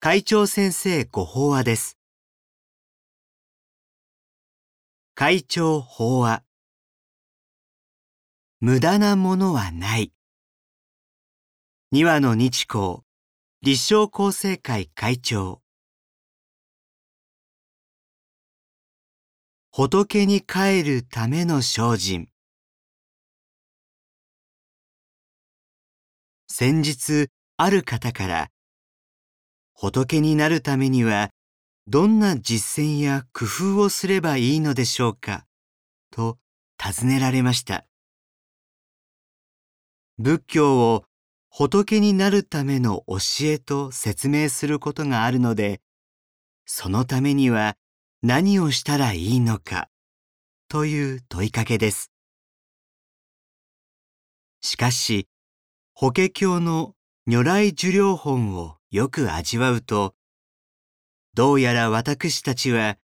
会長先生ご法話です。会長法話。無駄なものはない。二話の日光、立正厚生会会長。仏に帰るための精進。先日、ある方から、仏になるためには、どんな実践や工夫をすればいいのでしょうか？と尋ねられました。仏教を仏になるための教えと説明することがあるので、そのためには何をしたらいいのか？という問いかけです。しかし、法華経の如来寿量本をよく味わうと、どうやら私たちは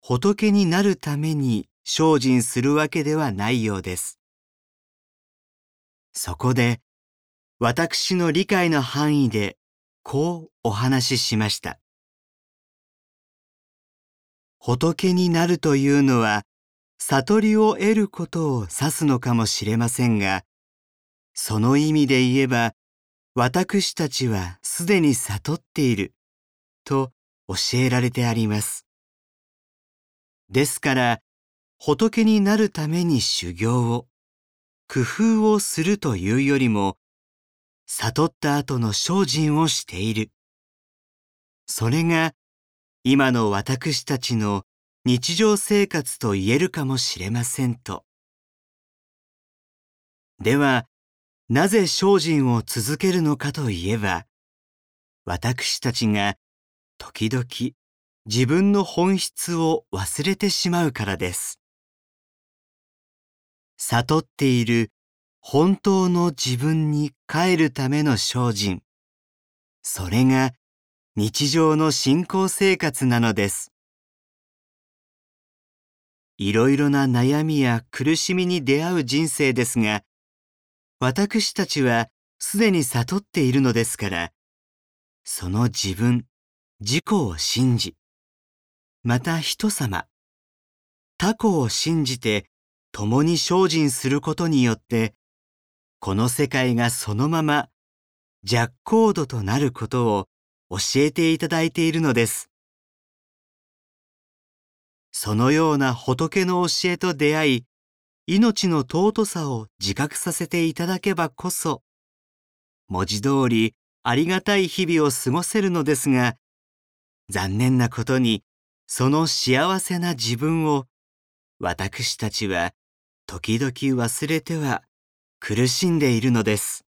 仏になるために精進するわけではないようです。そこで、私の理解の範囲でこうお話ししました。仏になるというのは悟りを得ることを指すのかもしれませんが、その意味で言えば私たちはすでに悟っていると教えられてあります。ですから仏になるために修行を工夫をするというよりも悟った後の精進をしている。それが今の私たちの日常生活と言えるかもしれませんと。では、なぜ精進を続けるのかといえば、私たちが時々自分の本質を忘れてしまうからです。悟っている本当の自分に帰るための精進。それが日常の信仰生活なのです。いろいろな悩みや苦しみに出会う人生ですが、私たちはすでに悟っているのですから、その自分、自己を信じ、また人様、他己を信じて共に精進することによって、この世界がそのまま弱高度となることを教えていただいているのです。そのような仏の教えと出会い、命の尊さを自覚させていただけばこそ、文字通りありがたい日々を過ごせるのですが、残念なことに、その幸せな自分を私たちは時々忘れては苦しんでいるのです。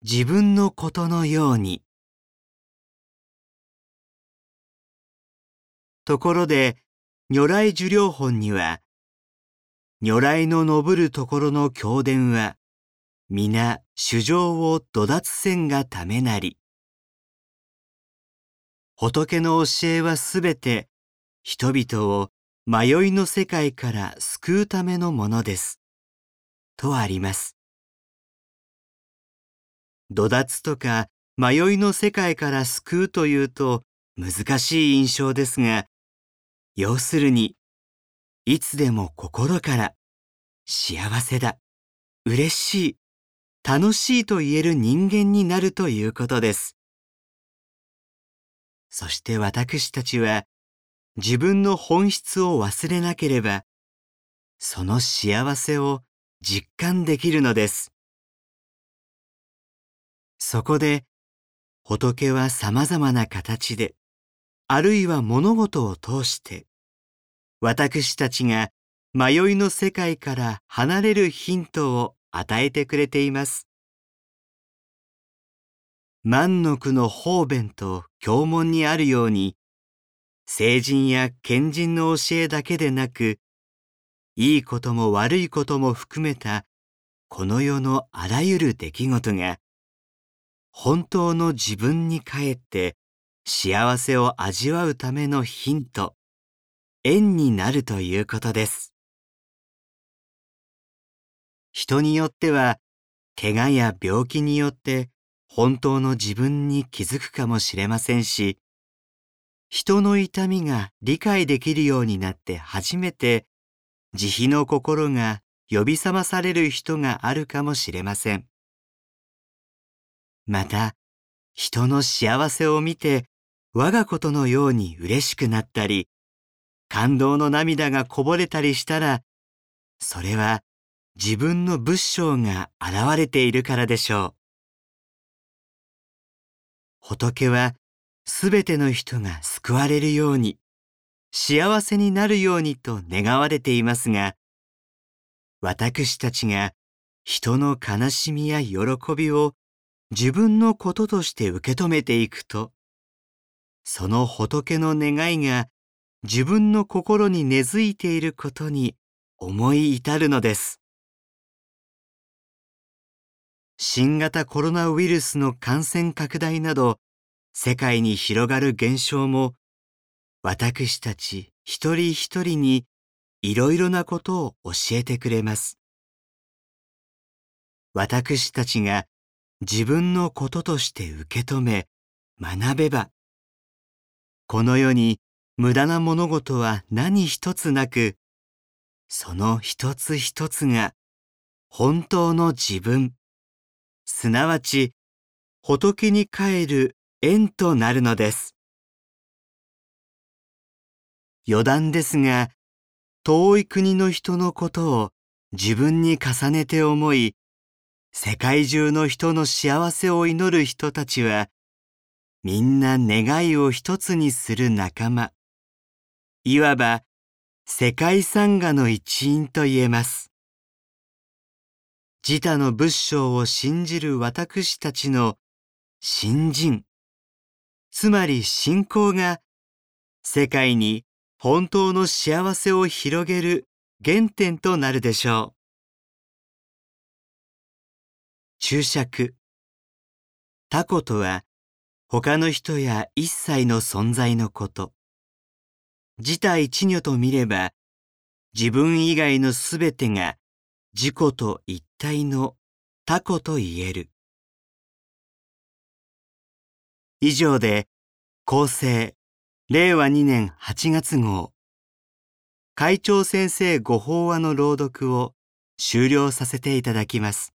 自分のことのように。ところで、如来寿量本には、如来の昇るところの経典は、皆主情を土脱せんがためなり。仏の教えはすべて人々を迷いの世界から救うためのものです。とあります。土脱とか迷いの世界から救うというと難しい印象ですが、要するに、いつでも心から幸せだ、嬉しい、楽しいと言える人間になるということです。そして私たちは自分の本質を忘れなければ、その幸せを実感できるのです。そこで仏は様々な形で、あるいは物事を通して、私たちが迷いの世界から離れるヒントを与えてくれています。万の句の方便と経文にあるように、聖人や賢人の教えだけでなく、いいことも悪いことも含めたこの世のあらゆる出来事が、本当の自分に帰って幸せを味わうためのヒント、縁になるということです。人によっては、怪我や病気によって本当の自分に気づくかもしれませんし、人の痛みが理解できるようになって初めて慈悲の心が呼び覚まされる人があるかもしれません。また、人の幸せを見て我がことのように嬉しくなったり、感動の涙がこぼれたりしたら、それは自分の仏性が現れているからでしょう。仏はすべての人が救われるように、幸せになるようにと願われていますが、私たちが人の悲しみや喜びを自分のこととして受け止めていくと、その仏の願いが自分の心に根付いていることに思い至るのです。新型コロナウイルスの感染拡大など世界に広がる現象も私たち一人一人にいろいろなことを教えてくれます。私たちが自分のこととして受け止め学べばこの世に無駄な物事は何一つなく、その一つ一つが本当の自分、すなわち仏に帰る縁となるのです。余談ですが、遠い国の人のことを自分に重ねて思い、世界中の人の幸せを祈る人たちは、みんな願いを一つにする仲間。いわば世界参加の一員と言えます。自他の仏性を信じる私たちの信心、つまり信仰が世界に本当の幸せを広げる原点となるでしょう。注釈タコとは他の人や一切の存在のこと。自体一如と見れば、自分以外のすべてが自己と一体の他己と言える。以上で、厚生、令和2年8月号、会長先生ご法話の朗読を終了させていただきます。